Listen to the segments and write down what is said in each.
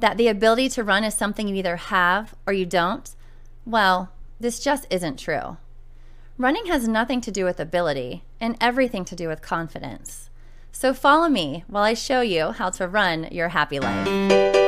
that the ability to run is something you either have or you don't, well, this just isn't true. Running has nothing to do with ability and everything to do with confidence. So follow me while I show you how to run your happy life.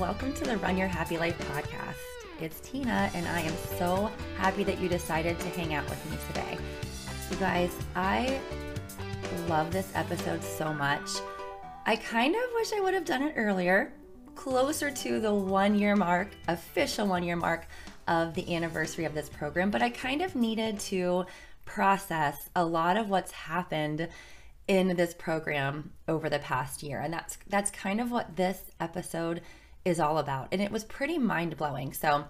Welcome to the Run Your Happy Life podcast. It's Tina, and I am so happy that you decided to hang out with me today. You guys, I love this episode so much. I kind of wish I would have done it earlier, closer to the one year mark, official one year mark of the anniversary of this program, but I kind of needed to process a lot of what's happened in this program over the past year and that's that's kind of what this episode is all about. And it was pretty mind blowing. So,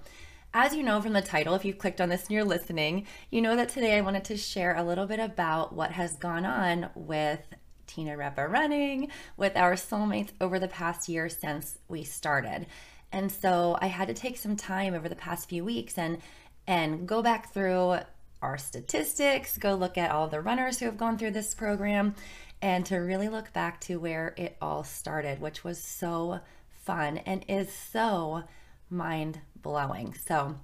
as you know from the title, if you've clicked on this and you're listening, you know that today I wanted to share a little bit about what has gone on with Tina Repa running, with our solemates over the past year since we started. And so I had to take some time over the past few weeks and and go back through our statistics, go look at all the runners who have gone through this program, and to really look back to where it all started, which was so fun and is so mind blowing. So,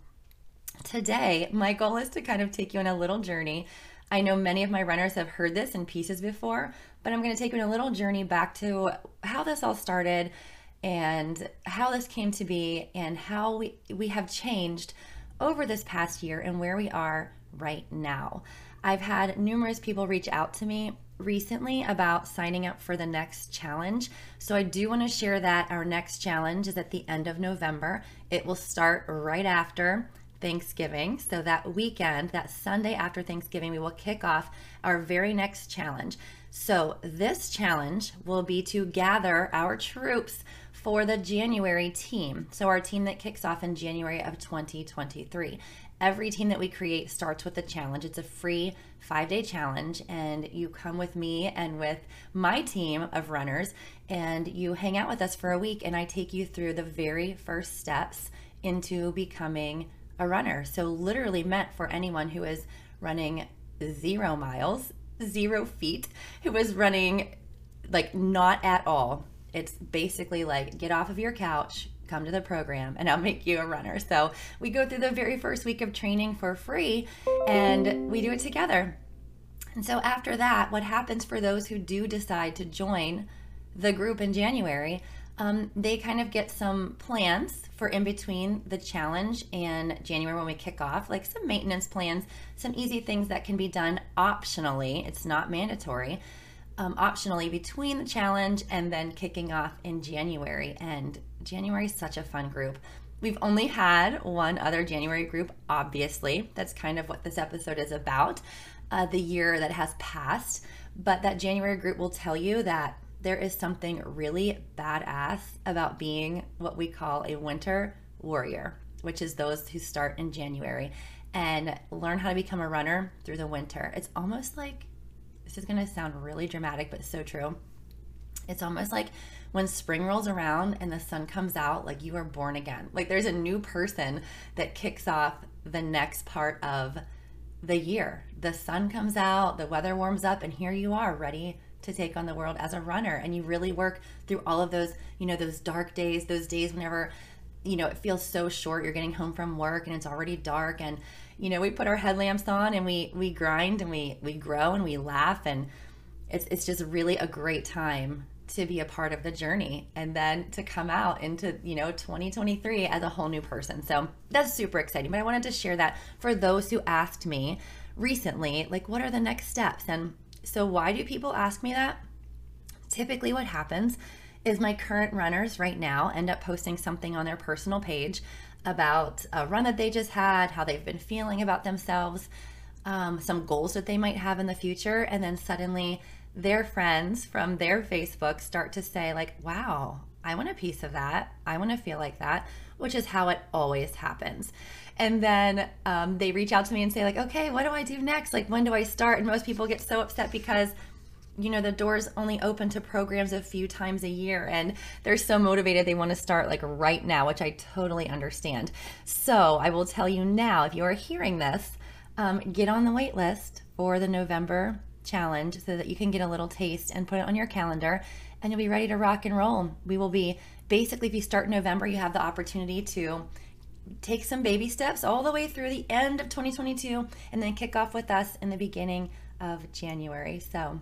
today, my goal is to kind of take you on a little journey. I know many of my runners have heard this in pieces before, but I'm going to take you on a little journey back to how this all started and how this came to be and how we, we have changed over this past year and where we are right now. I've had numerous people reach out to me recently about signing up for the next challenge. So I do want to share that our next challenge is at the end of November. It will start right after Thanksgiving. So that weekend, that Sunday after Thanksgiving, we will kick off our very next challenge. So this challenge will be to gather our troops for the January team. So our team that kicks off in January of 2023. Every team that we create starts with a challenge. It's a free five day challenge, and you come with me and with my team of runners, and you hang out with us for a week, and I take you through the very first steps into becoming a runner. So, literally meant for anyone who is running zero miles, zero feet, who is running like not at all. It's basically like get off of your couch, come to the program and I'll make you a runner. So we go through the very first week of training for free and we do it together. And so after that, what happens for those who do decide to join the group in January, um, they kind of get some plans for in between the challenge and January when we kick off, like some maintenance plans, some easy things that can be done optionally. It's not mandatory. Um, optionally between the challenge and then kicking off in January. And January is such a fun group. We've only had one other January group, obviously. That's kind of what this episode is about, uh, the year that has passed. But that January group will tell you that there is something really badass about being what we call a winter warrior, which is those who start in January and learn how to become a runner through the winter. It's almost like this is going to sound really dramatic, but so true. It's almost like when spring rolls around and the sun comes out, like you are born again. Like there's a new person that kicks off the next part of the year. The sun comes out, the weather warms up, and here you are ready to take on the world as a runner. And you really work through all of those, you know, those dark days, those days whenever, you know, it feels so short. You're getting home from work and it's already dark. And, you know, we put our headlamps on and we we grind and we we grow and we laugh and it's it's just really a great time to be a part of the journey and then to come out into you know 2023 as a whole new person. So that's super exciting but i wanted to share that for those who asked me recently like what are the next steps? And so why do people ask me that? Typically what happens is my current runners right now end up posting something on their personal page about a run that they just had, how they've been feeling about themselves, um, some goals that they might have in the future, and then suddenly their friends from their Facebook start to say, like, wow, I want a piece of that. I want to feel like that, which is how it always happens. And then um, they reach out to me and say, like, okay, what do I do next? Like, when do I start? And most people get so upset because you know the doors only open to programs a few times a year and they're so motivated they want to start like right now which i totally understand so i will tell you now if you are hearing this um, get on the wait list for the november challenge so that you can get a little taste and put it on your calendar and you'll be ready to rock and roll. We will be basically if you start in november you have the opportunity to take some baby steps all the way through the end of 2022 and then kick off with us in the beginning of january. So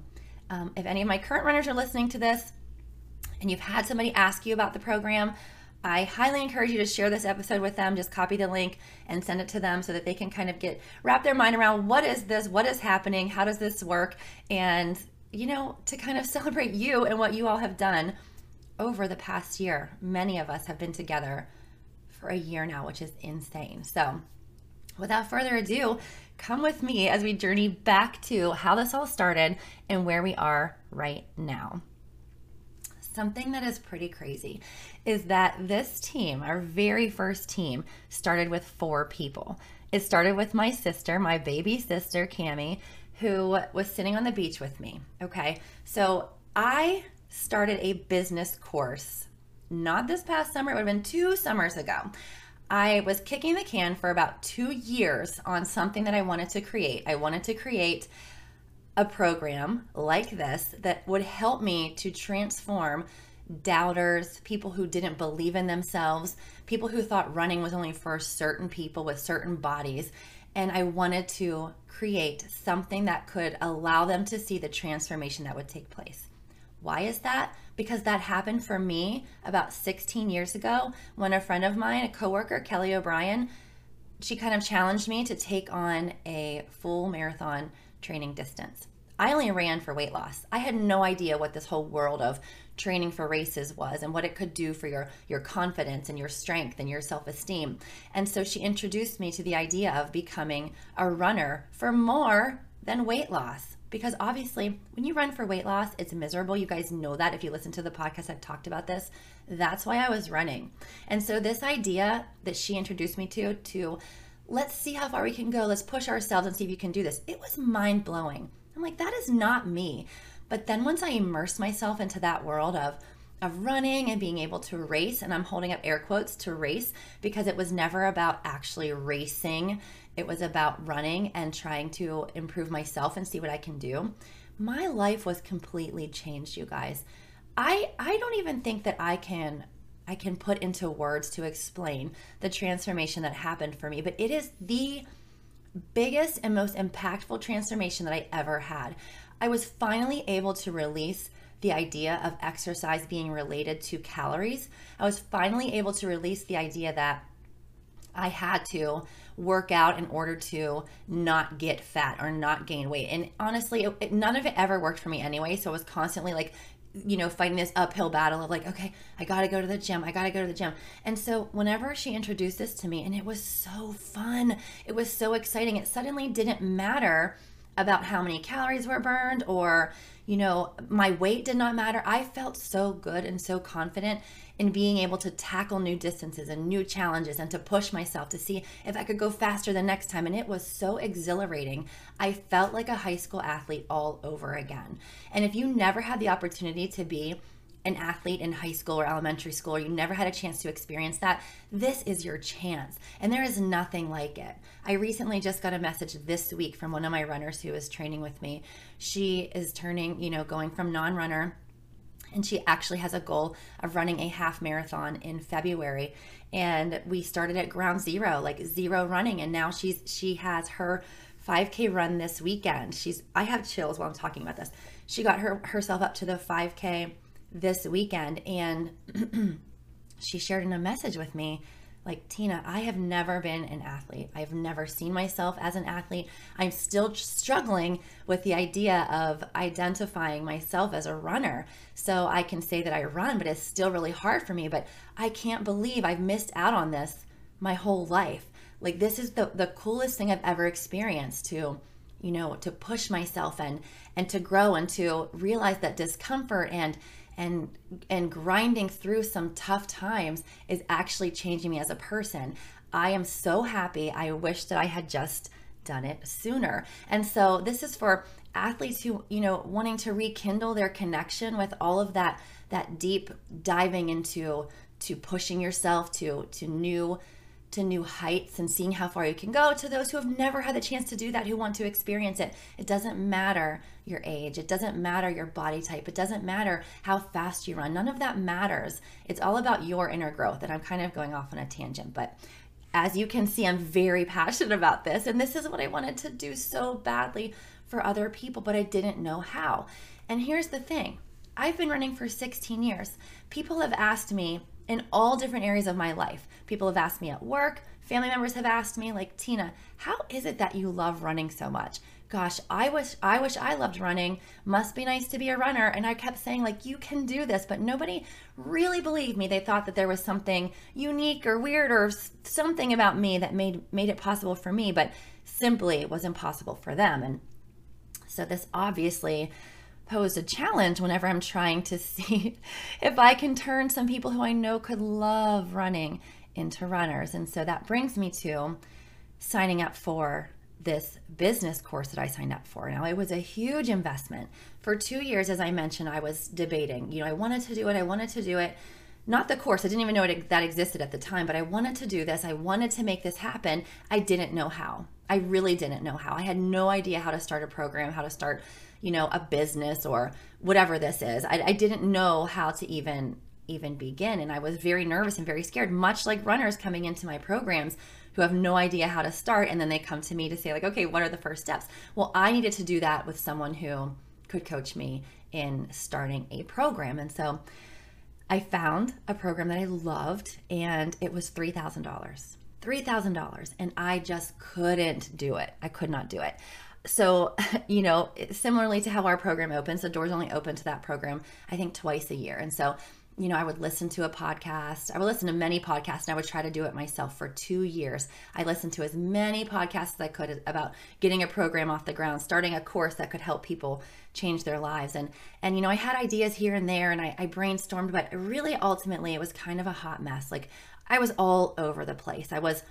um, if any of my current runners are listening to this and you've had somebody ask you about the program, I highly encourage you to share this episode with them. Just copy the link and send it to them so that they can kind of get wrap their mind around what is this, what is happening, how does this work, and you know, to kind of celebrate you and what you all have done over the past year. Many of us have been together for a year now, which is insane. So, without further ado, come with me as we journey back to how this all started and where we are right now. Something that is pretty crazy is that this team, our very first team, started with four people. It started with my sister, my baby sister, Cami, who was sitting on the beach with me. Okay. So I started a business course, not this past summer, it would have been two summers ago. I was kicking the can for about two years on something that I wanted to create. I wanted to create a program like this that would help me to transform doubters, people who didn't believe in themselves, people who thought running was only for certain people with certain bodies. And I wanted to create something that could allow them to see the transformation that would take place. Why is that? because that happened for me about 16 years ago when a friend of mine, a coworker, Kelly O'Brien, she kind of challenged me to take on a full marathon training distance. I only ran for weight loss. I had no idea what this whole world of training for races was and what it could do for your your confidence and your strength and your self-esteem. And so she introduced me to the idea of becoming a runner for more than weight loss because obviously when you run for weight loss it's miserable you guys know that if you listen to the podcast i've talked about this that's why i was running and so this idea that she introduced me to to let's see how far we can go. Let's push ourselves and see if you can do this. It was mind-blowing. I'm like that is not me. But then once i immerse myself into that world of of running and being able to race and i'm holding up air quotes to race because it was never about actually racing. It was about running and trying to improve myself and see what I can do. My life was completely changed, you guys. I I don't even think that I can I can put into words to explain the transformation that happened for me, but it is the biggest and most impactful transformation that I ever had. I was finally able to release the idea of exercise being related to calories. I was finally able to release the idea that I had to work out in order to not get fat or not gain weight. And honestly, it, none of it ever worked for me anyway. So I was constantly like, you know, fighting this uphill battle of like, okay, I gotta go to the gym. I gotta go to the gym. And so whenever she introduced this to me, and it was so fun, it was so exciting, it suddenly didn't matter about how many calories were burned or you know my weight did not matter i felt so good and so confident in being able to tackle new distances and new challenges and to push myself to see if I could go faster the next time. And it was so exhilarating. I felt like a high school athlete all over again. And if you never had the opportunity to be an athlete in high school or elementary school, or you never had a chance to experience that, this is your chance. And there is nothing like it. I recently just got a message this week from one of my runners who is training with me. She is turning, you know, going from non runner and she actually has a goal of running a half marathon in February. And we started at ground zero, like zero running, and now she's she has her 5K run this weekend. She's I have chills while I'm talking about this. She got her herself up to the 5K this weekend, and she shared in a message with me like Tina, I have never been an athlete. I've never seen myself as an athlete. I'm still struggling with the idea of identifying myself as a runner. So I can say that I run, but it's still really hard for me. But I can't believe I've missed out on this my whole life. Like this is the the coolest thing I've ever experienced to, you know, to push myself and and to grow and to realize that discomfort and and and grinding through some tough times is actually changing me as a person. I am so happy. I wish that I had just done it sooner. And so this is for athletes who, you know, wanting to rekindle their connection with all of that that deep diving into to pushing yourself to to new to new heights and seeing how far you can go to those who have never had the chance to do that who want to experience it. It doesn't matter your age. It doesn't matter your body type. It doesn't matter how fast you run. None of that matters. It's all about your inner growth. And i'm kind of going off on a tangent but as you can see i'm very passionate about this. And this is what i wanted to do so badly for other people but i didn't know how. And here's the thing. I've been running for 16 years. People have asked me in all different areas of my life. People have asked me at work, family members have asked me like, "Tina, how is it that you love running so much?" Gosh, I wish I wish I loved running. Must be nice to be a runner. And I kept saying like, "You can do this," but nobody really believed me. They thought that there was something unique or weird or something about me that made made it possible for me, but simply it was impossible for them. And so this obviously posed a challenge whenever I'm trying to see if I can turn some people who I know could love running into runners. And so that brings me to signing up for this business course that I signed up for. Now, it was a huge investment. For two years, as I mentioned, I was debating. You know, I wanted to do it, I wanted to do it. Not the course, I didn't even know it, that existed at the time, but I wanted to do this. I wanted to make this happen. I didn't know how. I really didn't know how. I had no idea how to start a program, how to start you know, a business or whatever this is. I, I didn't know how to even even begin and I was very nervous and very scared, much like runners coming into my programs who have no idea how to start and then they come to me to say like, "Okay, what are the first steps?" Well, I needed to do that with someone who could coach me in starting a program. And so I found a program that I loved and it was $3,000. $3,000 and I just couldn't do it. I could not do it so you know similarly to how our program opens the doors only open to that program i think twice a year. And so you know i would listen to a podcast. I would listen to many podcasts and i would try to do it myself for two years. I listened to as many podcasts as i could about getting a program off the ground starting a course that could help people change their lives. And and you know i had ideas here and there and i, I brainstormed but really ultimately it was kind of a hot mess. Like i was all over the place. I was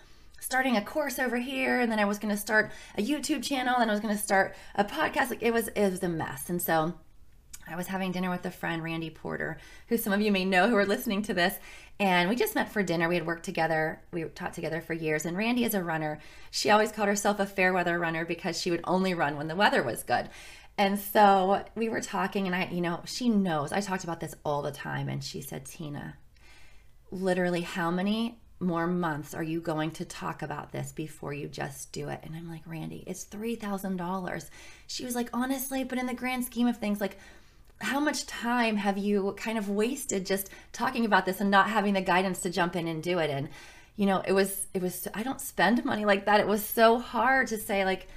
starting a course over here and then I was going to start a YouTube channel and I was going to start a podcast like it was it was a mess. And so I was having dinner with a friend Randy Porter who some of you may know who are listening to this and we just met for dinner. We had worked together we taught together for years and Randy is a runner. She always called herself a fair weather runner because she would only run when the weather was good. And so we were talking and I you know she knows I talked about this all the time and she said Tina literally how many more months are you going to talk about this before you just do it? And I'm like, Randy, it's $3,000. She was like, honestly, but in the grand scheme of things, like, how much time have you kind of wasted just talking about this and not having the guidance to jump in and do it? And, you know, it was, it was, I don't spend money like that. It was so hard to say, like,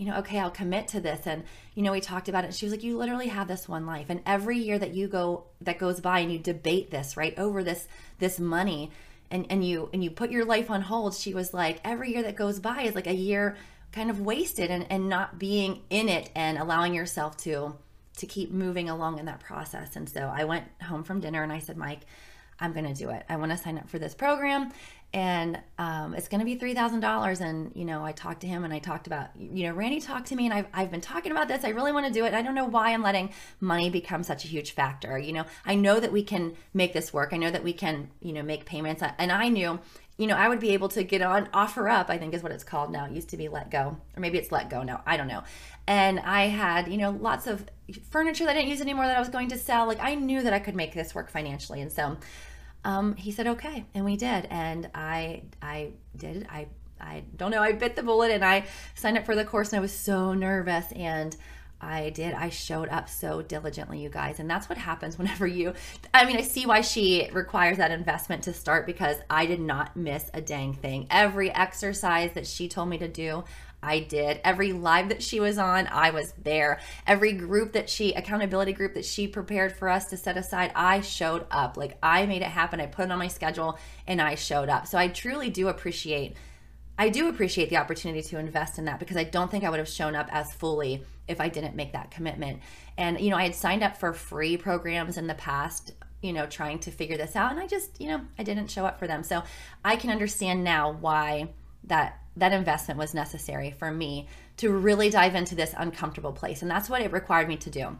you know, okay, I'll commit to this. And, you know, we talked about it. She was like, you literally have this one life. And every year that you go, that goes by and you debate this, right, over this, this money, and and you and you put your life on hold she was like every year that goes by is like a year kind of wasted and and not being in it and allowing yourself to to keep moving along in that process. And so i went home from dinner and i said mike i'm going to do it. I want to sign up for this program and um, it's going to be $3000 and you know i talked to him and i talked about you know randy talked to me and I've, I've been talking about this i really want to do it i don't know why i'm letting money become such a huge factor you know? I know that we can make this work i know that we can you know make payments and i knew you know i would be able to get on OfferUp i think is what it's called now it used to be Letgo or maybe it's Letgo now i don't know. And i had you know lots of furniture that i didn't use anymore that i was going to sell like i knew that i could make this work financially and so um, he said okay, and we did, and I I did I I don't know I bit the bullet and I signed up for the course and I was so nervous and I did. I showed up so diligently, you guys. And that's what happens whenever you, I mean, I see why she requires that investment to start because I did not miss a dang thing. Every exercise that she told me to do, I did. Every live that she was on, I was there. Every group that she, accountability group that she prepared for us to set aside, I showed up. Like I made it happen. I put it on my schedule and I showed up. So I truly do appreciate I do appreciate the opportunity to invest in that because I don't think I would have shown up as fully if I didn't make that commitment. And, you know, I had signed up for free programs in the past, you know, trying to figure this out. And I just, you know, I didn't show up for them. So I can understand now why that that investment was necessary for me to really dive into this uncomfortable place. And that's what it required me to do.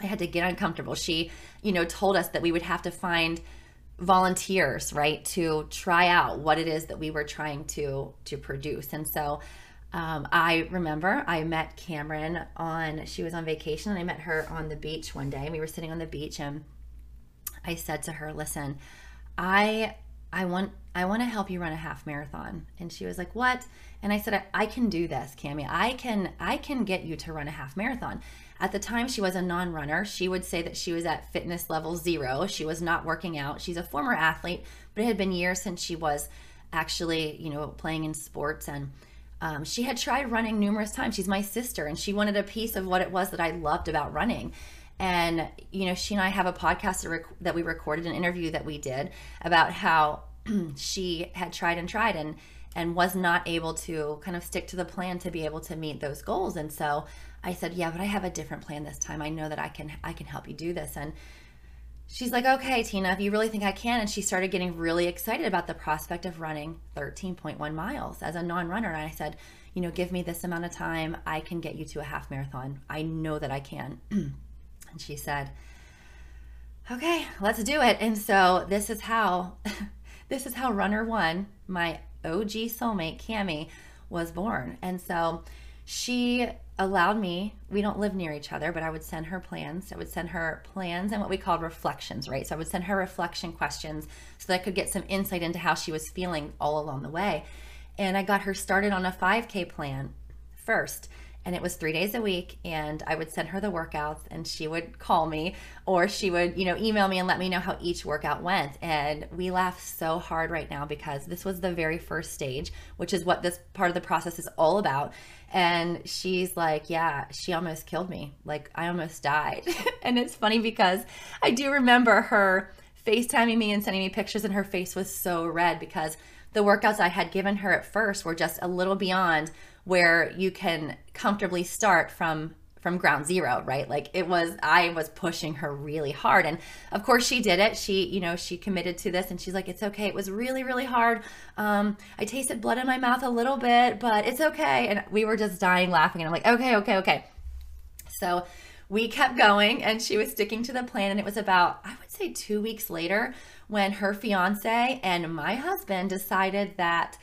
I had to get uncomfortable. She, you know, told us that we would have to find volunteers right to try out what it is that we were trying to to produce and so um, i remember i met cameron on she was on vacation and i met her on the beach one day and we were sitting on the beach and i said to her listen i i want i want to help you run a half marathon and she was like what and i said i, I can do this cami i can i can get you to run a half marathon at the time, she was a non runner. She would say that she was at fitness level zero. She was not working out. She's a former athlete, but it had been years since she was actually, you know, playing in sports. And um, she had tried running numerous times. She's my sister, and she wanted a piece of what it was that I loved about running. And, you know, she and I have a podcast that we recorded, an interview that we did about how she had tried and tried and and was not able to kind of stick to the plan to be able to meet those goals. And so I said, "Yeah, but I have a different plan this time. I know that I can I can help you do this." And she's like, "Okay, Tina, if you really think I can." And she started getting really excited about the prospect of running 13.1 miles as a non-runner. And I said, "You know, give me this amount of time. I can get you to a half marathon. I know that I can." and she said, "Okay, let's do it." And so this is how this is how Runner 1, my OG solemate Cami was born. And so she allowed me we don't live near each other but i would send her plans. I would send her plans and what we called reflections right? So i would send her reflection questions so that i could get some insight into how she was feeling all along the way. And i got her started on a 5k plan first and it was three days a week and i would send her the workouts and she would call me or she would you know email me and let me know how each workout went. And we laugh so hard right now because this was the very first stage which is what this part of the process is all about. And she's like yeah she almost killed me. Like i almost died. And it's funny because i do remember her facetiming me and sending me pictures and her face was so red because the workouts i had given her at first were just a little beyond where you can comfortably start from from ground zero right? Like it was i was pushing her really hard. And of course she did it. She you know she committed to this and she's like it's okay. It was really really hard. Um i tasted blood in my mouth a little bit but it's okay. And we were just dying laughing. And i'm like okay okay okay. So we kept going and she was sticking to the plan. And it was about i would say two weeks later when her fiance and my husband decided that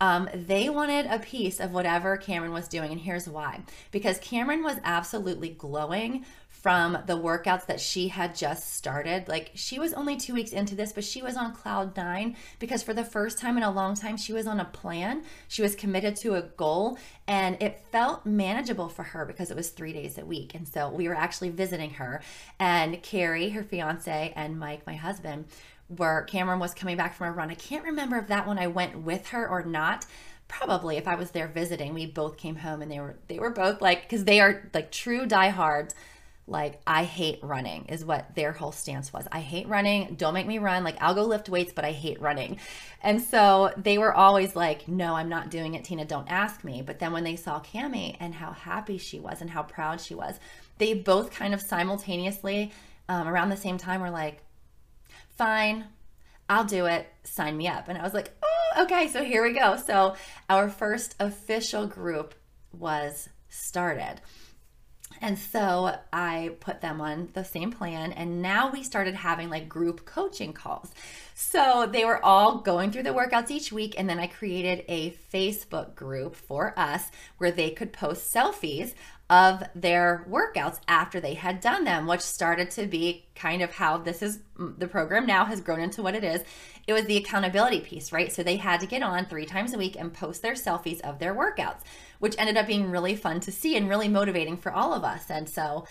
um, they wanted a piece of whatever Cameron was doing. And here's why because Cameron was absolutely glowing from the workouts that she had just started. Like she was only two weeks into this, but she was on cloud nine because for the first time in a long time, she was on a plan. She was committed to a goal and it felt manageable for her because it was three days a week. And so we were actually visiting her and Carrie, her fiance, and Mike, my husband, where Cameron was coming back from a run. I can't remember if that one I went with her or not. Probably if I was there visiting, we both came home and they were they were both like because they are like true diehards. Like I hate running is what their whole stance was. I hate running. Don't make me run. Like I'll go lift weights, but I hate running. And so they were always like, "No, I'm not doing it, Tina. Don't ask me." But then when they saw Cami and how happy she was and how proud she was, they both kind of simultaneously um, around the same time were like, fine, I'll do it. Sign me up. And I was like, oh, okay, so here we go. So our first official group was started. And so I put them on the same plan. And now we started having like group coaching calls. So they were all going through the workouts each week. And then I created a Facebook group for us where they could post selfies of their workouts after they had done them, which started to be kind of how this is the program now has grown into what it is. It was the accountability piece, right? So they had to get on three times a week and post their selfies of their workouts, which ended up being really fun to see and really motivating for all of us. And so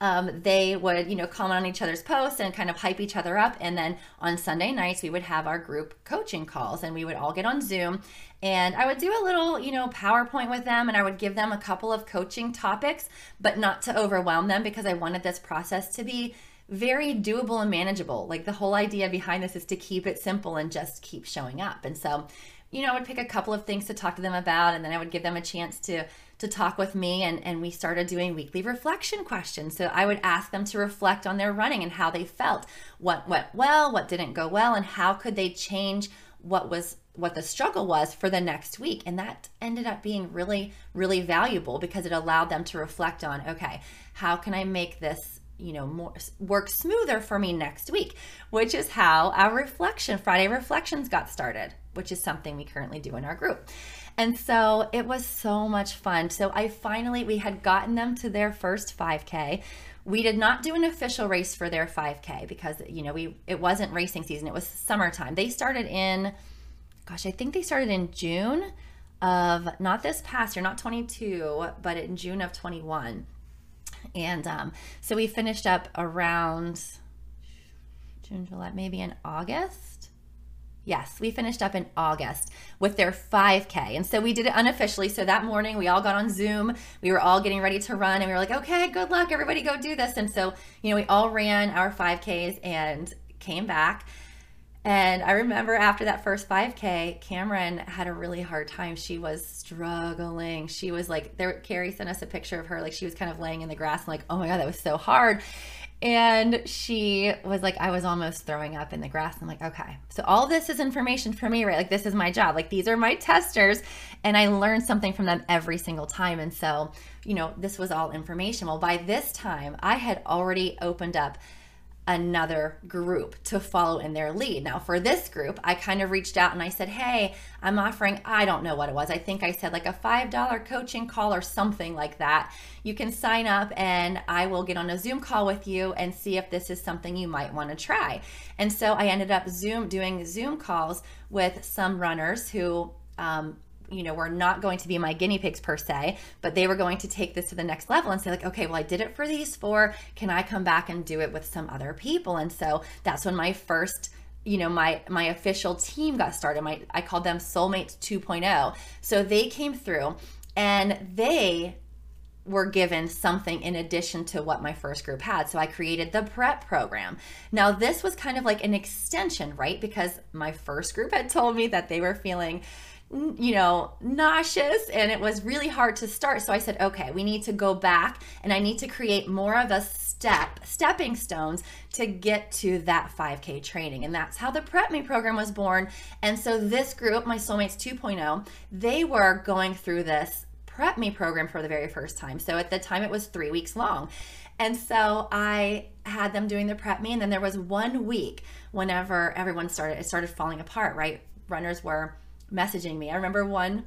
um, they would, you know, comment on each other's posts and kind of hype each other up. And then on Sunday nights, we would have our group coaching calls and we would all get on Zoom. And I would do a little, you know, PowerPoint with them and I would give them a couple of coaching topics, but not to overwhelm them because I wanted this process to be very doable and manageable. Like the whole idea behind this is to keep it simple and just keep showing up. And so, you know, I would pick a couple of things to talk to them about and then I would give them a chance to to talk with me and, and we started doing weekly reflection questions. So I would ask them to reflect on their running and how they felt, what went well, what didn't go well, and how could they change what was what the struggle was for the next week. And that ended up being really, really valuable because it allowed them to reflect on, okay, how can I make this you know more work smoother for me next week which is how our reflection friday reflections got started which is something we currently do in our group and so it was so much fun. So I finally, we had gotten them to their first 5K. We did not do an official race for their 5K because, you know, we it wasn't racing season. It was summertime. They started in, gosh, I think they started in June of not this past year, not 22, but in June of 21. And um, so we finished up around June, July, maybe in August Yes, we finished up in August with their 5K. And so we did it unofficially. So that morning we all got on Zoom. We were all getting ready to run and we were like, okay, good luck, everybody go do this. And so, you know, we all ran our 5Ks and came back. And I remember after that first 5K, Cameron had a really hard time. She was struggling. She was like, there, Carrie sent us a picture of her, like she was kind of laying in the grass and like, oh my God, that was so hard. And she was like, I was almost throwing up in the grass. I'm like, okay. So all this is information for me, right? Like, this is my job. Like, these are my testers. And I learned something from them every single time. And so, you know, this was all information. Well, by this time, I had already opened up another group to follow in their lead. Now, for this group, I kind of reached out and I said, Hey, I'm offering, I don't know what it was. I think I said like a $5 coaching call or something like that. You can sign up and I will get on a Zoom call with you and see if this is something you might want to try. And so I ended up Zoom doing Zoom calls with some runners who um, you know, were not going to be my guinea pigs per se, but they were going to take this to the next level and say, like, okay, well, I did it for these four. Can I come back and do it with some other people? And so that's when my first you know my my official team got started my i called them solemates 2.0 so they came through and they were given something in addition to what my first group had. So I created the prep program. Now, this was kind of like an extension, right? Because my first group had told me that they were feeling you know, nauseous and it was really hard to start. So I said, okay, we need to go back and I need to create more of a step, stepping stones to get to that 5K training. And that's how the Prep Me program was born. And so this group, my Solemates 2.0, they were going through this Prep Me program for the very first time. So at the time it was three weeks long. And so I had them doing the Prep Me. And then there was one week whenever everyone started, it started falling apart, right? Runners were messaging me. I remember one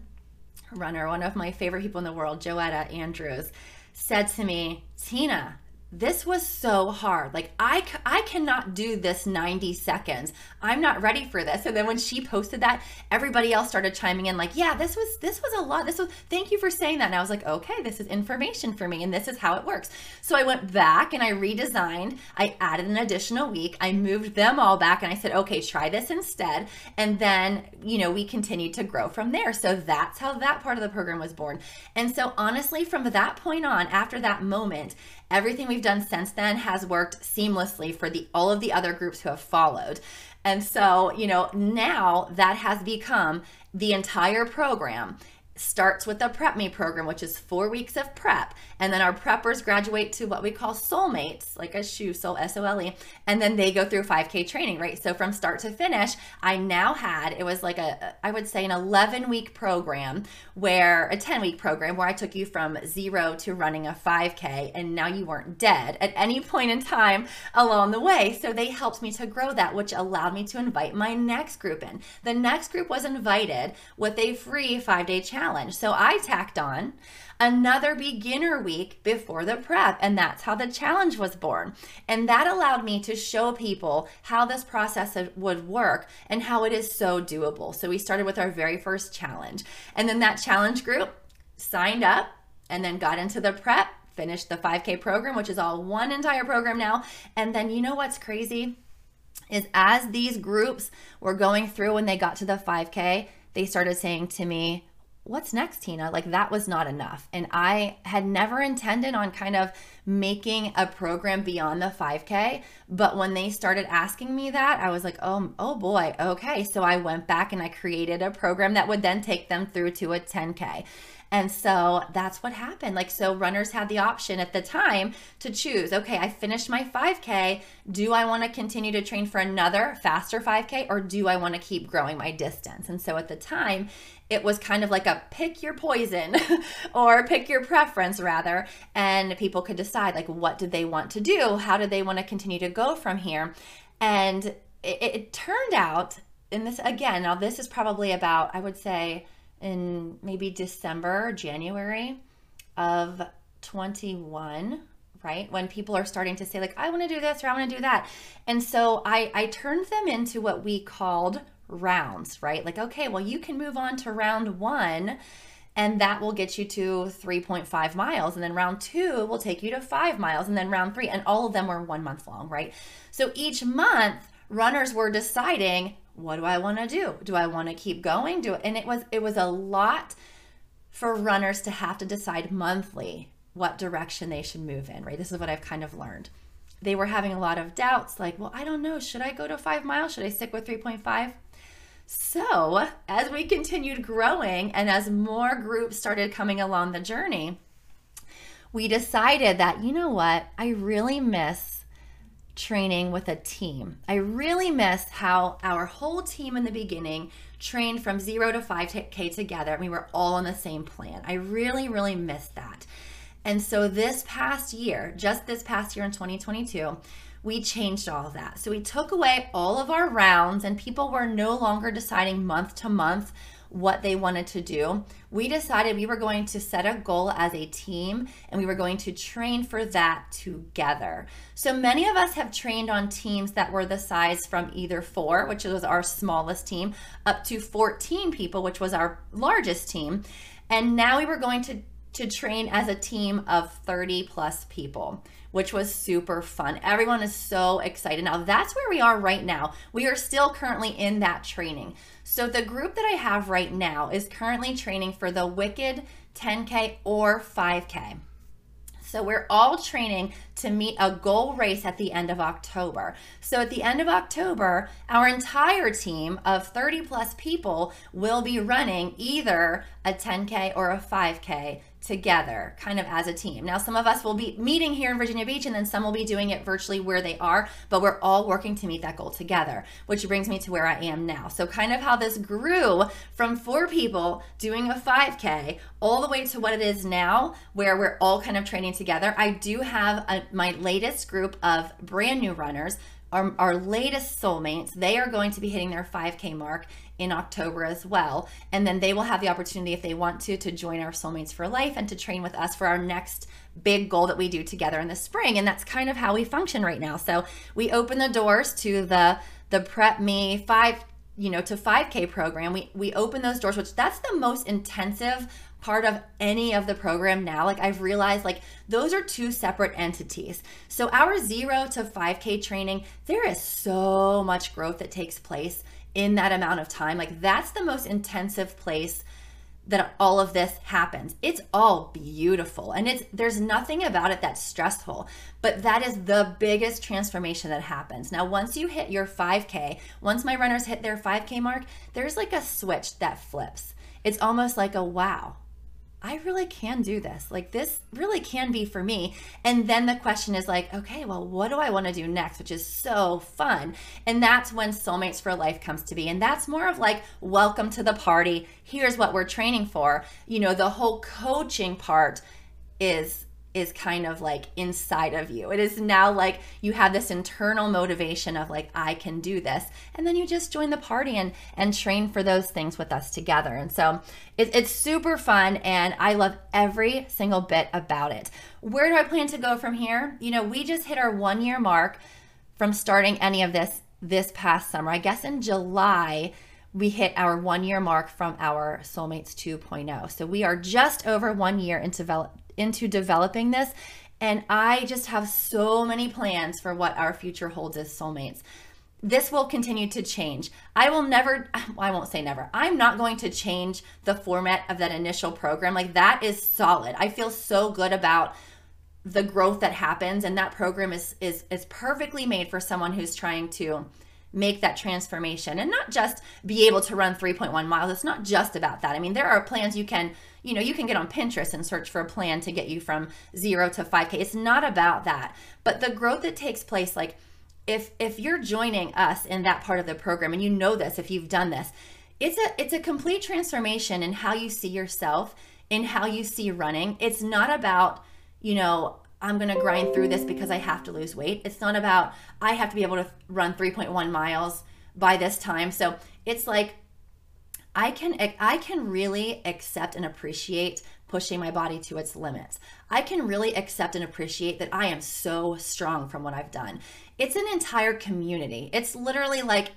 runner, one of my favorite people in the world, Joetta Andrews, said to me, Tina, this was so hard. Like I I cannot do this 90 seconds. I'm not ready for this. And then when she posted that, everybody else started chiming in like, "Yeah, this was this was a lot. This was thank you for saying that." And I was like, "Okay, this is information for me and this is how it works." So I went back and I redesigned. I added an additional week. I moved them all back and I said, "Okay, try this instead." And then, you know, we continued to grow from there. So that's how that part of the program was born. And so honestly, from that point on, after that moment, Everything we've done since then has worked seamlessly for the all of the other groups who have followed. And so, you know, now that has become the entire program starts with the Prep Me program, which is four weeks of prep. And then our preppers graduate to what we call solemates, like a shoe, soul, S O L E. And then they go through 5K training, right? So from start to finish, I now had, it was like a, I would say an 11 week program where, a 10 week program where I took you from zero to running a 5K. And now you weren't dead at any point in time along the way. So they helped me to grow that, which allowed me to invite my next group in. The next group was invited with a free five day challenge challenge. So I tacked on another beginner week before the prep, and that's how the challenge was born. And that allowed me to show people how this process would work and how it is so doable. So we started with our very first challenge. And then that challenge group signed up and then got into the prep, finished the 5K program, which is all one entire program now. And then you know what's crazy? Is as these groups were going through when they got to the 5K, they started saying to me, what's next, Tina? Like that was not enough. And I had never intended on kind of making a program beyond the 5K. But when they started asking me that, I was like, oh, oh boy, okay. So I went back and I created a program that would then take them through to a 10K. And so that's what happened. Like, so runners had the option at the time to choose okay, I finished my 5K. Do I want to continue to train for another faster 5K or do I want to keep growing my distance? And so at the time, it was kind of like a pick your poison or pick your preference rather and people could decide like what did they want to do how did they want to continue to go from here and it, it turned out and this again now this is probably about i would say in maybe December, January of 21, right? When people are starting to say, like, I want to do this or I want to do that. And so I, I turned them into what we called rounds, right? Like, okay, well, you can move on to round one and that will get you to 3.5 miles. And then round two will take you to five miles. And then round three, and all of them were one month long, right? So each month, runners were deciding what do I want to do? Do I want to keep going? Do it? and it was it was a lot for runners to have to decide monthly what direction they should move in, right? This is what I've kind of learned. They were having a lot of doubts like, well, I don't know, should I go to 5 miles? Should I stick with 3.5? So, as we continued growing and as more groups started coming along the journey, we decided that, you know what? I really miss training with a team. I really miss how our whole team in the beginning trained from zero to 5K together. We were all on the same plan. I really, really miss that. And so this past year, just this past year in 2022, we changed all of that. So we took away all of our rounds, and people were no longer deciding month to month what they wanted to do, we decided we were going to set a goal as a team and we were going to train for that together. So many of us have trained on teams that were the size from either four, which was our smallest team, up to 14 people, which was our largest team. And now we were going to to train as a team of 30 plus people, which was super fun. Everyone is so excited. Now, that's where we are right now. We are still currently in that training. So, the group that I have right now is currently training for the Wicked 10K or 5K. So we're all training to meet a goal race at the end of October. So at the end of October, our entire team of 30 plus people will be running either a 10K or a 5K together, kind of as a team. Now, some of us will be meeting here in Virginia Beach, and then some will be doing it virtually where they are, but we're all working to meet that goal together, which brings me to where I am now. So, kind of how this grew from four people doing a 5K all the way to what it is now, where we're all kind of training together. I do have a, my latest group of brand new runners our, our latest solemates, they are going to be hitting their 5K mark in October as well. And then they will have the opportunity, if they want to, to join our Solemates for Life and to train with us for our next big goal that we do together in the spring. And that's kind of how we function right now. So we open the doors to the the Prep Me 5 you know to 5k program we we open those doors which that's the most intensive part of any of the program now like i've realized like those are two separate entities so our 0 to 5k training there is so much growth that takes place in that amount of time like that's the most intensive place that all of this happens. It's all beautiful and it's there's nothing about it that's stressful, but that is the biggest transformation that happens. Now, once you hit your 5k, once my runners hit their 5k mark, there's like a switch that flips. It's almost like a wow. I really can do this. Like, this really can be for me. And then the question is, like, okay, well, what do I want to do next? Which is so fun. And that's when Solemates for Life comes to be. And that's more of like, welcome to the party. Here's what we're training for. You know, the whole coaching part is is kind of like inside of you. It is now like you have this internal motivation of like I can do this, and then you just join the party and and train for those things with us together. And so it, it's super fun, and I love every single bit about it. Where do I plan to go from here? You know, we just hit our one year mark from starting any of this this past summer. I guess in July we hit our one year mark from our Solemates 2.0. So we are just over one year into, develop, into developing this. And I just have so many plans for what our future holds as solemates. This will continue to change. I will never, I won't say never, I'm not going to change the format of that initial program. Like that is solid. I feel so good about the growth that happens and that program is is is perfectly made for someone who's trying to make that transformation and not just be able to run 3.1 miles. It's not just about that. I mean, there are plans you can, you know, you can get on Pinterest and search for a plan to get you from 0 to 5k. It's not about that. But the growth that takes place like if if you're joining us in that part of the program and you know this if you've done this, it's a it's a complete transformation in how you see yourself, in how you see running. It's not about, you know, I'm going to grind through this because I have to lose weight. It's not about I have to be able to run 3.1 miles by this time. So it's like I can I can really accept and appreciate pushing my body to its limits. I can really accept and appreciate that I am so strong from what I've done. It's an entire community. It's literally like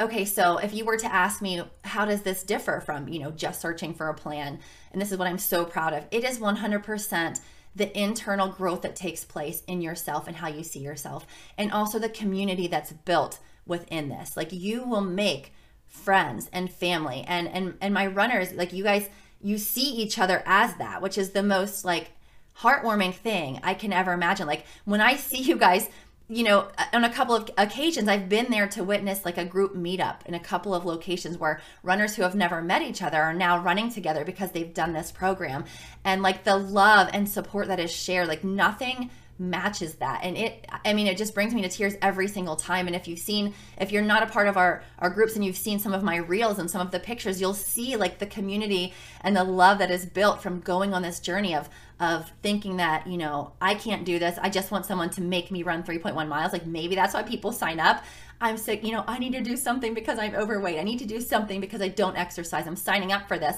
okay, so if you were to ask me how does this differ from, you know, just searching for a plan, and this is what I'm so proud of. It is 100% the internal growth that takes place in yourself and how you see yourself, and also the community that's built within this. Like you will make friends and family and and and my runners like you guys you see each other as that which is the most like heartwarming thing i can ever imagine like when i see you guys you know, on a couple of occasions, I've been there to witness like a group meetup in a couple of locations where runners who have never met each other are now running together because they've done this program. And like the love and support that is shared, like nothing matches that. And it i mean it just brings me to tears every single time. And if you've seen if you're not a part of our our groups and you've seen some of my reels and some of the pictures you'll see like the community and the love that is built from going on this journey of of thinking that you know i can't do this. I just want someone to make me run 3.1 miles. Like maybe that's why people sign up i'm sick. You know i need to do something because i'm overweight. I need to do something because i don't exercise. I'm signing up for this.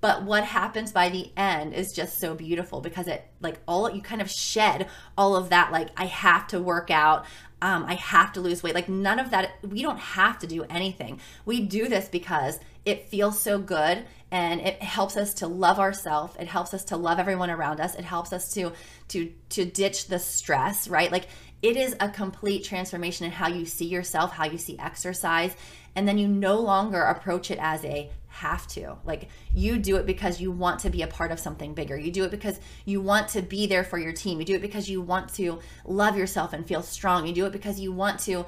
But what happens by the end is just so beautiful because it like all you kind of shed all of that like i have to work out. Um, i have to lose weight. Like none of that we don't have to do anything. We do this because it feels so good and it helps us to love ourselves it helps us to love everyone around us. It helps us to to to ditch the stress right? Like it is a complete transformation in how you see yourself how you see exercise and then you no longer approach it as a have to. Like you do it because you want to be a part of something bigger. You do it because you want to be there for your team. You do it because you want to love yourself and feel strong. You do it because you want to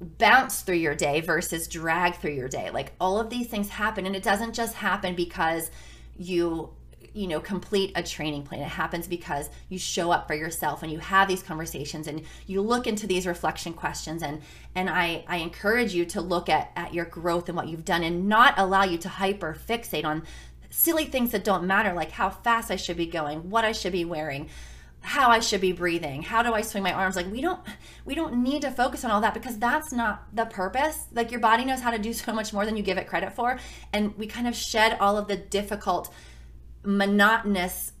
bounce through your day versus drag through your day. Like all of these things happen and it doesn't just happen because you you know complete a training plan it happens because you show up for yourself and you have these conversations and you look into these reflection questions and and i i encourage you to look at at your growth and what you've done and not allow you to hyper fixate on silly things that don't matter like how fast i should be going what i should be wearing how I should be breathing. How do I swing my arms? Like we don't we don't need to focus on all that because that's not the purpose. Like your body knows how to do so much more than you give it credit for and we kind of shed all of the difficult monotonous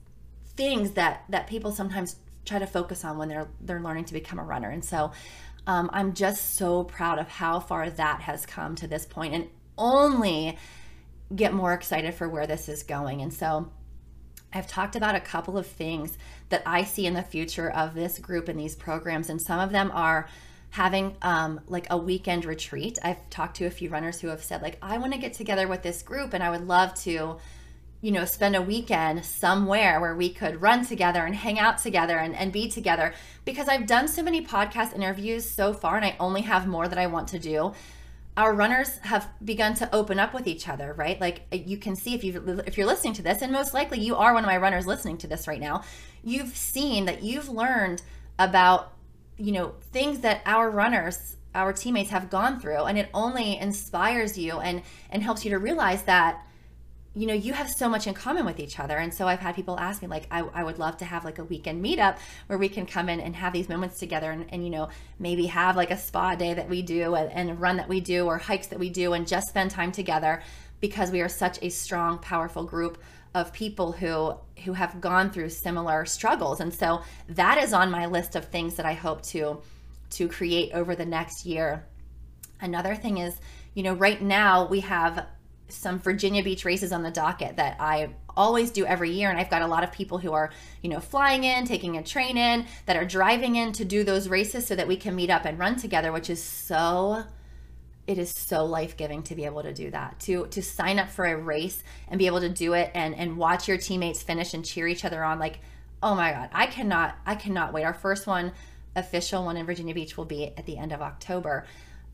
things that that people sometimes try to focus on when they're they're learning to become a runner. And so um, i'm just so proud of how far that has come to this point and only get more excited for where this is going. And so i've talked about a couple of things that i see in the future of this group and these programs and some of them are having um, like a weekend retreat. I've talked to a few runners who have said like i want to get together with this group and i would love to you know, spend a weekend somewhere where we could run together and hang out together and, and be together. Because I've done so many podcast interviews so far and I only have more that I want to do. Our runners have begun to open up with each other, right? Like you can see if you if you're listening to this, and most likely you are one of my runners listening to this right now, you've seen that you've learned about, you know, things that our runners our teammates have gone through and it only inspires you and and helps you to realize that you know, you have so much in common with each other. And so I've had people ask me, like, I, I would love to have like a weekend meetup where we can come in and have these moments together and, and you know, maybe have like a spa day that we do and, and run that we do or hikes that we do and just spend time together because we are such a strong, powerful group of people who who have gone through similar struggles. And so that is on my list of things that I hope to to create over the next year. Another thing is, you know, right now we have some Virginia Beach races on the docket that I always do every year. And I've got a lot of people who are, you know, flying in, taking a train in, that are driving in to do those races so that we can meet up and run together, which is so it is so life-giving to be able to do that to to sign up for a race and be able to do it and and watch your teammates finish and cheer each other on like oh my god i cannot i cannot wait our first one official one in virginia beach will be at the end of october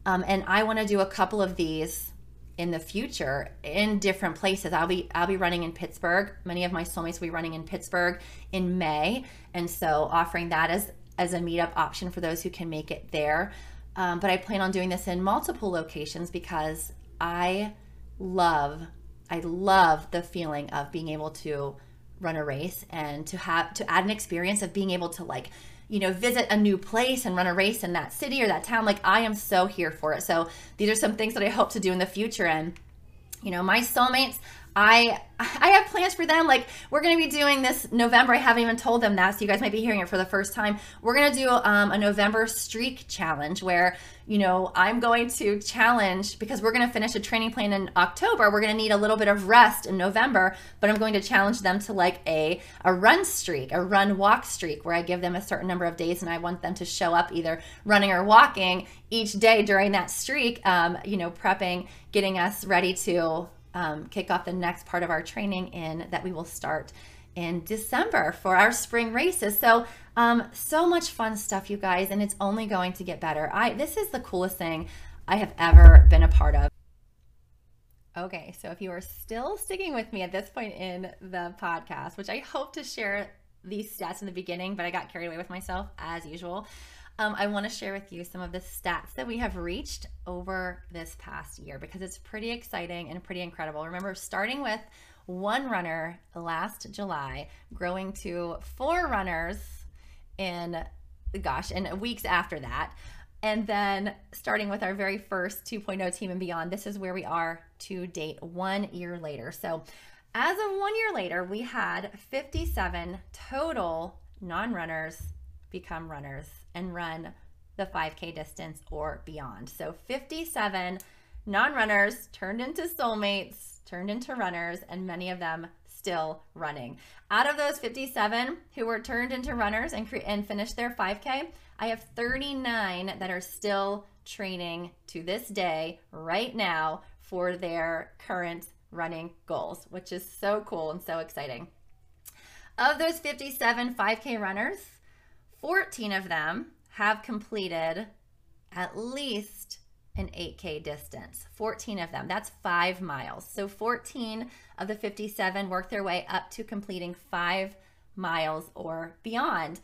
um, and i want to do a couple of these in the future in different places. I'll be I'll be running in Pittsburgh. Many of my solemates will be running in Pittsburgh in May, and so offering that as as a meetup option for those who can make it there. Um, but I plan on doing this in multiple locations because I love I love the feeling of being able to run a race and to have to add an experience of being able to like you know, visit a new place and run a race in that city or that town. Like I am so here for it. So these are some things that I hope to do in the future. And, you know, my solemates, I I have plans for them. Like we're to be doing this November. I haven't even told them that, so you guys might be hearing it for the first time. We're to do um, a November streak challenge where you know I'm going to challenge because we're to finish a training plan in October. We're to need a little bit of rest in November, but I'm going to challenge them to like a a run streak, a run walk streak, where I give them a certain number of days and I want them to show up either running or walking each day during that streak. Um, you know, prepping, getting us ready to um, kick off the next part of our training in that we will start in December for our spring races. So, um, so much fun stuff, you guys, and it's only going to get better. I this is the coolest thing I have ever been a part of. Okay, so if you are still sticking with me at this point in the podcast, which I hope to share these stats in the beginning, but I got carried away with myself as usual um, I want to share with you some of the stats that we have reached over this past year because it's pretty exciting and pretty incredible. Remember, starting with one runner last July, growing to four runners in, gosh, in weeks after that. And then starting with our very first 2.0 team and beyond, this is where we are to date one year later. So, as of one year later, we had 57 total non runners become runners and run the 5K distance or beyond. So 57 non runners turned into solemates, turned into runners, and many of them still running. Out of those 57 who were turned into runners and, cre- and finished their 5K, I have 39 that are still training to this day, right now, for their current running goals, which is so cool and so exciting. Of those 57 5K runners, 14 of them have completed at least an 8K distance. 14 of them. That's five miles. So 14 of the 57 work their way up to completing five miles or beyond.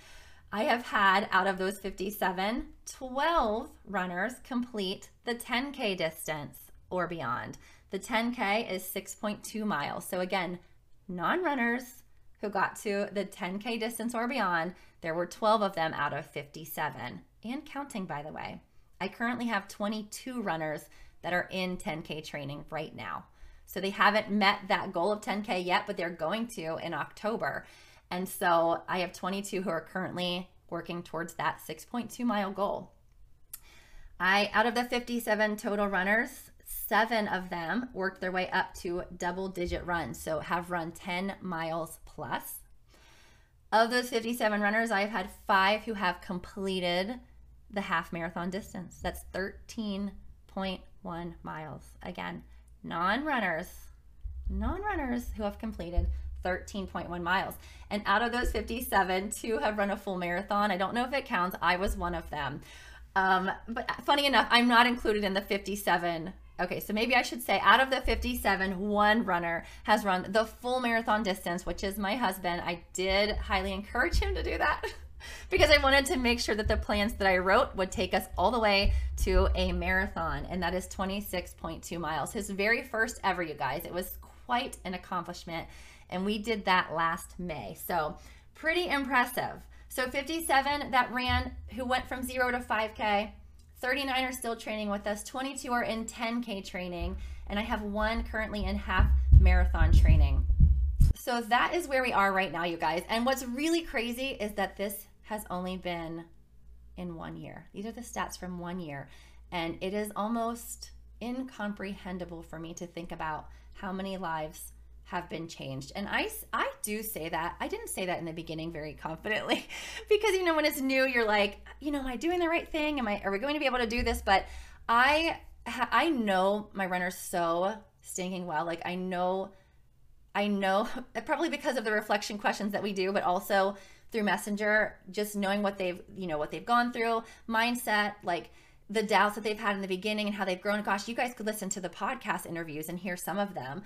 I have had out of those 57, 12 runners complete the 10K distance or beyond. The 10K is 6.2 miles. So again, non runners who got to the 10K distance or beyond there were 12 of them out of 57, and counting, by the way. I currently have 22 runners that are in 10K training right now. So they haven't met that goal of 10K yet, but they're going to in October. And so I have 22 who are currently working towards that 6.2 mile goal. I out of the 57 total runners, 7 of them worked their way up to double digit runs, so have run 10 miles plus. Of those 57 runners, I've had five who have completed the half marathon distance. That's 13.1 miles. Again, non runners, non runners who have completed 13.1 miles. And out of those 57, two have run a full marathon. I don't know if it counts. I was one of them. Um, but funny enough, I'm not included in the 57 Okay, so maybe I should say out of the 57, one runner has run the full marathon distance, which is my husband. I did highly encourage him to do that because I wanted to make sure that the plans that I wrote would take us all the way to a marathon, and that is 26.2 miles. His very first ever, you guys. It was quite an accomplishment. And we did that last May. So, pretty impressive. So, 57 that ran who went from zero to 5K. 39 are still training with us, 22 are in 10K training, and I have one currently in half marathon training. So that is where we are right now, you guys. And what's really crazy is that this has only been in one year. These are the stats from one year. And it is almost incomprehensible for me to think about how many lives have been changed. And I, I do say that. I didn't say that in the beginning very confidently because, you know, when it's new, you're like, you know, am I doing the right thing? Am I, are we going to be able to do this? But I, I know my runners so stinking well. Like I know, I know probably because of the reflection questions that we do, but also through messenger, just knowing what they've, you know, what they've gone through mindset, like, the doubts that they've had in the beginning and how they've grown. Gosh, you guys could listen to the podcast interviews and hear some of them.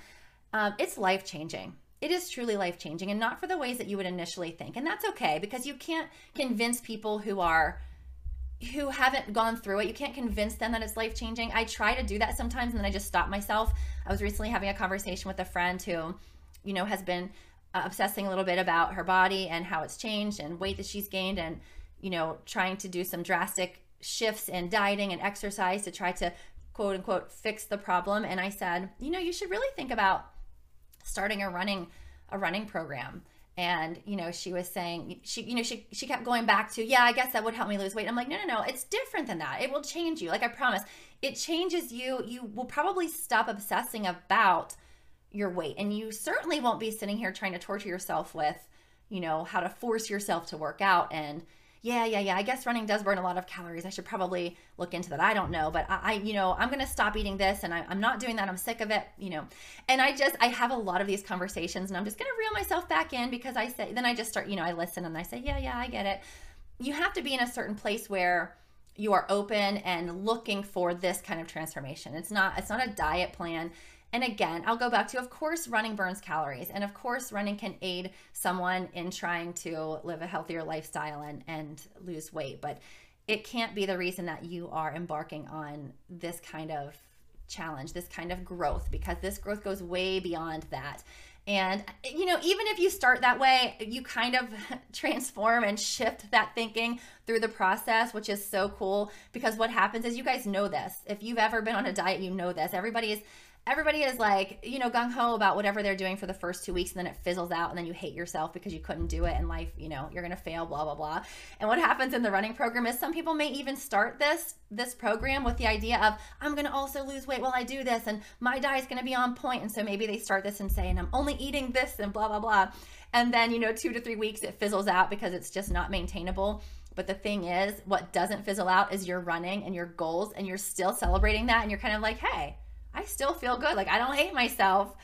Um, it's life changing. It is truly life changing and not for the ways that you would initially think. And that's okay because you can't convince people who are who haven't gone through it. You can't convince them that it's life changing. I try to do that sometimes and then I just stop myself. I was recently having a conversation with a friend who, you know, has been uh, obsessing a little bit about her body and how it's changed and weight that she's gained and, you know, trying to do some drastic shifts in dieting and exercise to try to quote unquote fix the problem. And I said, you know, you should really think about starting a running a running program. And you know she was saying she you know she she kept going back to yeah i guess that would help me lose weight. I'm like no no no it's different than that. It will change you like i promise. It changes you. You will probably stop obsessing about your weight. And you certainly won't be sitting here trying to torture yourself with you know how to force yourself to work out and yeah, yeah, yeah. I guess running does burn a lot of calories. I should probably look into that. I don't know, but I, I you know, I'm gonna stop eating this, and I, I'm not doing that. I'm sick of it, you know. And I just, I have a lot of these conversations, and I'm just gonna reel myself back in because I say, then I just start, you know, I listen and I say, yeah, yeah, I get it. You have to be in a certain place where you are open and looking for this kind of transformation. It's not, it's not a diet plan and again, I'll go back to, of course, running burns calories. And of course, running can aid someone in trying to live a healthier lifestyle and, and lose weight. But it can't be the reason that you are embarking on this kind of challenge, this kind of growth, because this growth goes way beyond that. And, you know, even if you start that way, you kind of transform and shift that thinking through the process, which is so cool because what happens is you guys know this. If you've ever been on a diet, you know this. Everybody is everybody is like, you know, gung ho about whatever they're doing for the first two weeks, and then it fizzles out, and then you hate yourself because you couldn't do it, and life, you know, you're gonna fail, blah blah blah. And what happens in the running program is some people may even start this this program with the idea of I'm gonna also lose weight while I do this, and my diet's gonna be on point, and so maybe they start this and say, and I'm only eating this, and blah blah blah, and then you know, two to three weeks it fizzles out because it's just not maintainable. But the thing is, what doesn't fizzle out is your running and your goals, and you're still celebrating that, and you're kind of like, hey I still feel good. Like I don't hate myself.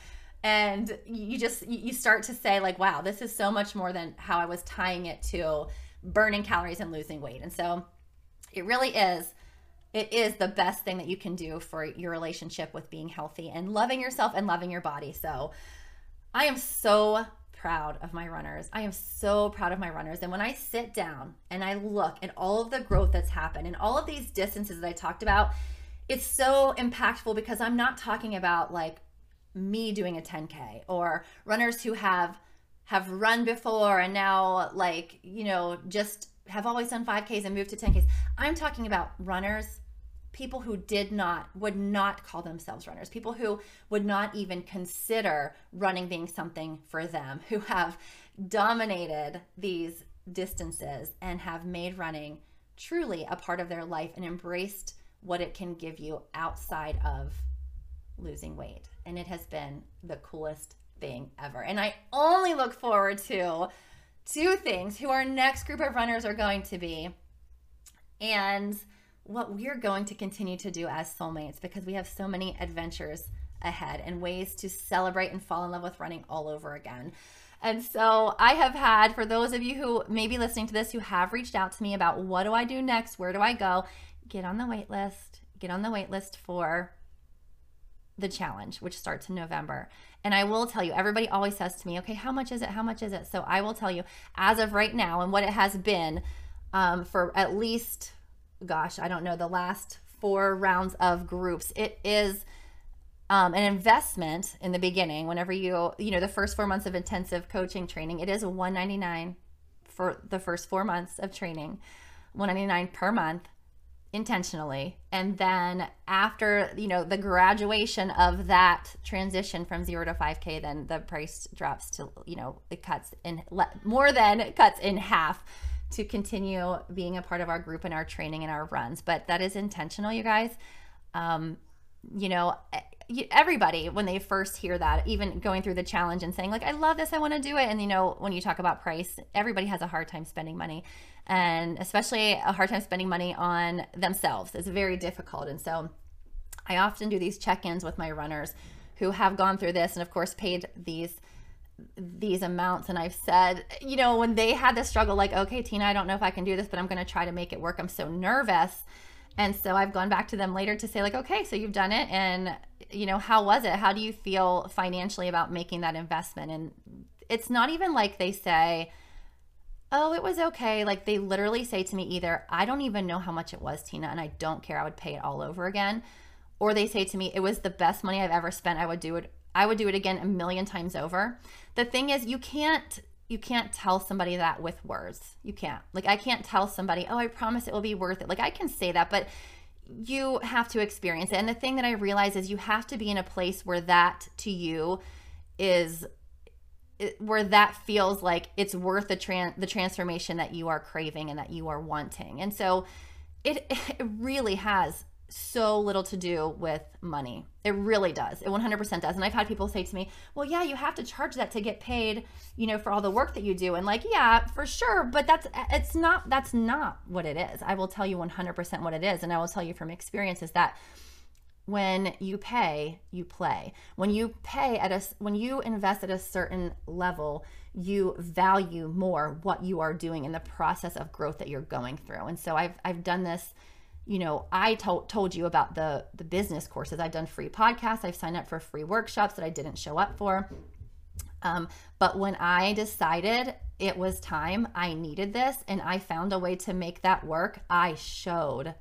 And you just you start to say like, wow, this is so much more than how I was tying it to burning calories and losing weight. And so it really is it is the best thing that you can do for your relationship with being healthy and loving yourself and loving your body. So I am so proud of my runners. I am so proud of my runners. And when I sit down and I look at all of the growth that's happened and all of these distances that I talked about, it's so impactful because I'm not talking about like me doing a 10k or runners who have have run before and now like you know just have always done 5ks and moved to 10ks i'm talking about runners people who did not would not call themselves runners people who would not even consider running being something for them who have dominated these distances and have made running truly a part of their life and embraced what it can give you outside of losing weight. And it has been the coolest thing ever. And I only look forward to two things who our next group of runners are going to be and what we're going to continue to do as solemates because we have so many adventures ahead and ways to celebrate and fall in love with running all over again. And so I have had, for those of you who may be listening to this, who have reached out to me about what do I do next? Where do I go? Get on the wait list, get on the wait list for the challenge, which starts in November. And I will tell you, everybody always says to me, okay, how much is it? How much is it? So I will tell you, as of right now, and what it has been um, for at least, gosh, I don't know, the last four rounds of groups, it is um, an investment in the beginning, whenever you, you know, the first four months of intensive coaching training, it is 199 for the first four months of training, 199 per month intentionally. And then after you know the graduation of that transition from 0 to 5k then the price drops to you know it cuts in more than it cuts in half to continue being a part of our group and our training and our runs. But that is intentional you guys. Um you know everybody when they first hear that even going through the challenge and saying like i love this i want to do it and you know when you talk about price everybody has a hard time spending money and especially a hard time spending money on themselves it's very difficult and so i often do these check-ins with my runners who have gone through this and of course paid these these amounts and I've said, you know, when they had this struggle like, okay, Tina, I don't know if I can do this, but I'm going to try to make it work. I'm so nervous. And so I've gone back to them later to say like, okay, so you've done it and you know, how was it? How do you feel financially about making that investment? And it's not even like they say, oh, it was okay. Like they literally say to me either, I don't even know how much it was, Tina, and I don't care. I would pay it all over again. Or they say to me, it was the best money I've ever spent. I would do it. I would do it again a million times over. The thing is, you can't you can't tell somebody that with words. You can't. Like I can't tell somebody, "Oh, I promise it will be worth it." Like I can say that, but you have to experience it. And the thing that I realize is you have to be in a place where that to you is where that feels like it's worth the tran- the transformation that you are craving and that you are wanting. And so it it really has so little to do with money. It really does. It 100% does. And I've had people say to me, "Well, yeah, you have to charge that to get paid, you know, for all the work that you do." And like, yeah, for sure, but that's it's not that's not what it is. I will tell you 100% what it is, and I will tell you from experience is that when you pay, you play. When you pay at a when you invest at a certain level, you value more what you are doing in the process of growth that you're going through. And so I've I've done this you know, I told told you about the the business courses. I've done free podcasts. I've signed up for free workshops that I didn't show up for. Um, but when I decided it was time, I needed this, and I found a way to make that work. I showed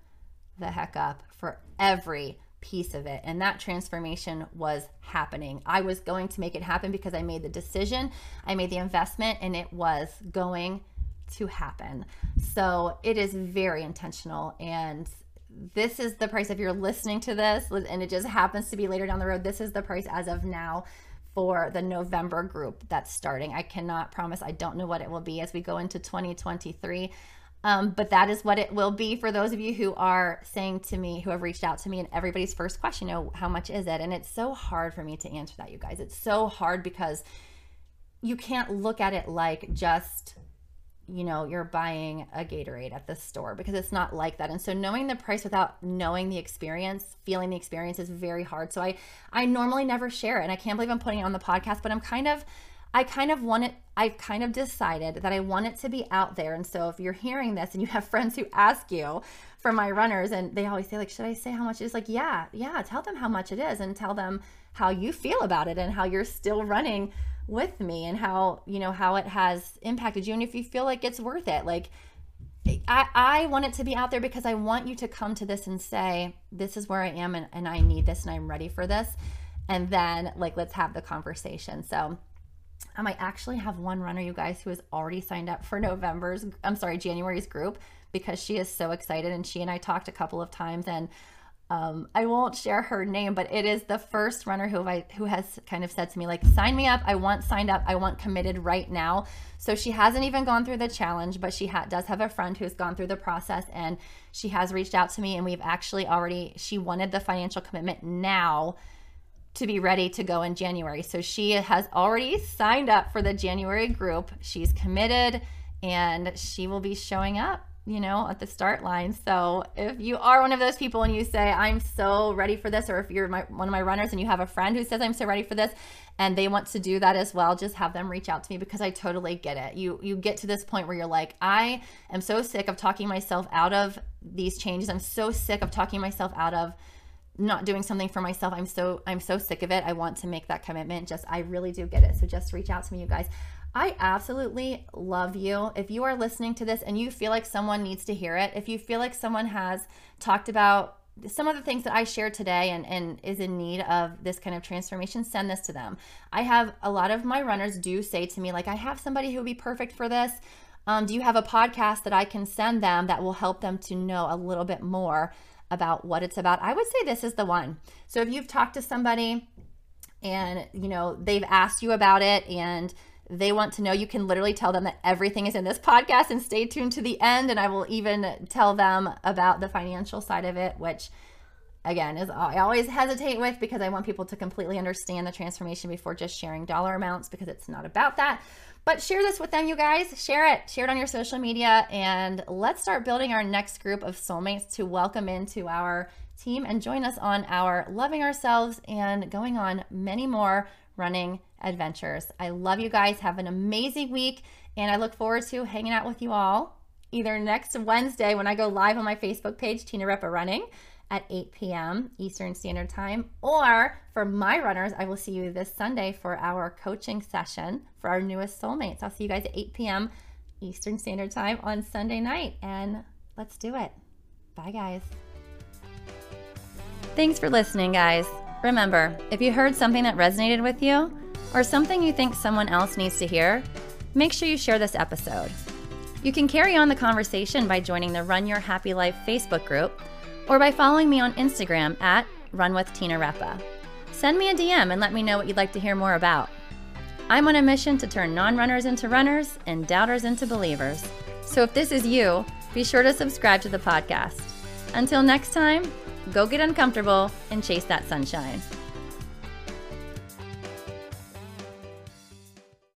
the heck up for every piece of it. And that transformation was happening. I was going to make it happen because I made the decision, I made the investment, and it was going to happen. So it is very intentional. And this is the price if you're listening to this and it just happens to be later down the road. This is the price as of now for the November group that's starting. I cannot promise, I don't know what it will be as we go into 2023. Um, but that is what it will be for those of you who are saying to me, who have reached out to me, and everybody's first question, you know, how much is it? And it's so hard for me to answer that, you guys. It's so hard because you can't look at it like just you know, you're buying a Gatorade at the store because it's not like that. And so knowing the price without knowing the experience, feeling the experience is very hard. So I I normally never share it. And I can't believe I'm putting it on the podcast, but I'm kind of I kind of want it I've kind of decided that I want it to be out there. And so if you're hearing this and you have friends who ask you for my runners and they always say like, "Should I say how much it is?" Like, "Yeah, yeah, tell them how much it is and tell them how you feel about it and how you're still running with me and how you know how it has impacted you and if you feel like it's worth it like I, I want it to be out there because I want you to come to this and say, this is where I am and, and I need this and I'm ready for this. And then, like, let's have the conversation. So, I might actually have one runner, you guys, who has already signed up for November's, I'm sorry, January's group because she is so excited. And she and I talked a couple of times and um, I won't share her name, but it is the first runner who I who has kind of said to me like, "Sign me up. I want signed up. I want committed right now." So she hasn't even gone through the challenge, but she ha- does have a friend who's gone through the process, and she has reached out to me, and we've actually already. She wanted the financial commitment now to be ready to go in January. So she has already signed up for the January group. She's committed, and she will be showing up you know, at the start line. So if you are one of those people and you say, I'm so ready for this, or if you're my, one of my runners and you have a friend who says, I'm so ready for this, and they want to do that as well, just have them reach out to me because I totally get it. You you get to this point where you're like, I am so sick of talking myself out of these changes. I'm so sick of talking myself out of not doing something for myself. I'm so I'm so sick of it. I want to make that commitment. Just I really do get it. So just reach out to me, you guys. I absolutely love you. If you are listening to this and you feel like someone needs to hear it, if you feel like someone has talked about some of the things that I shared today and, and is in need of this kind of transformation, send this to them. I have a lot of my runners do say to me, like, I have somebody who would be perfect for this. Um, do you have a podcast that I can send them that will help them to know a little bit more about what it's about? I would say this is the one. So if you've talked to somebody and you know they've asked you about it and they want to know. You can literally tell them that everything is in this podcast and stay tuned to the end and i will even tell them about the financial side of it which again is i always hesitate with because i want people to completely understand the transformation before just sharing dollar amounts because it's not about that. But share this with them you guys. Share it. Share it on your social media. And let's start building our next group of solemates to welcome into our team and join us on our loving ourselves and going on many more running adventures. I love you guys. Have an amazing week. And I look forward to hanging out with you all either next Wednesday when I go live on my Facebook page, Tina Repa Running at 8 p.m. Eastern Standard Time. Or for my runners, I will see you this Sunday for our coaching session for our newest solemates. I'll see you guys at 8 p.m. Eastern Standard Time on Sunday night. And let's do it. Bye, guys. Thanks for listening, guys. Remember, if you heard something that resonated with you or something you think someone else needs to hear, make sure you share this episode. You can carry on the conversation by joining the Run Your Happy Life Facebook group or by following me on Instagram at Run with Tina Repa. Send me a DM and let me know what you'd like to hear more about. I'm on a mission to turn non runners into runners and doubters into believers. So if this is you, be sure to subscribe to the podcast. Until next time, Go get uncomfortable and chase that sunshine.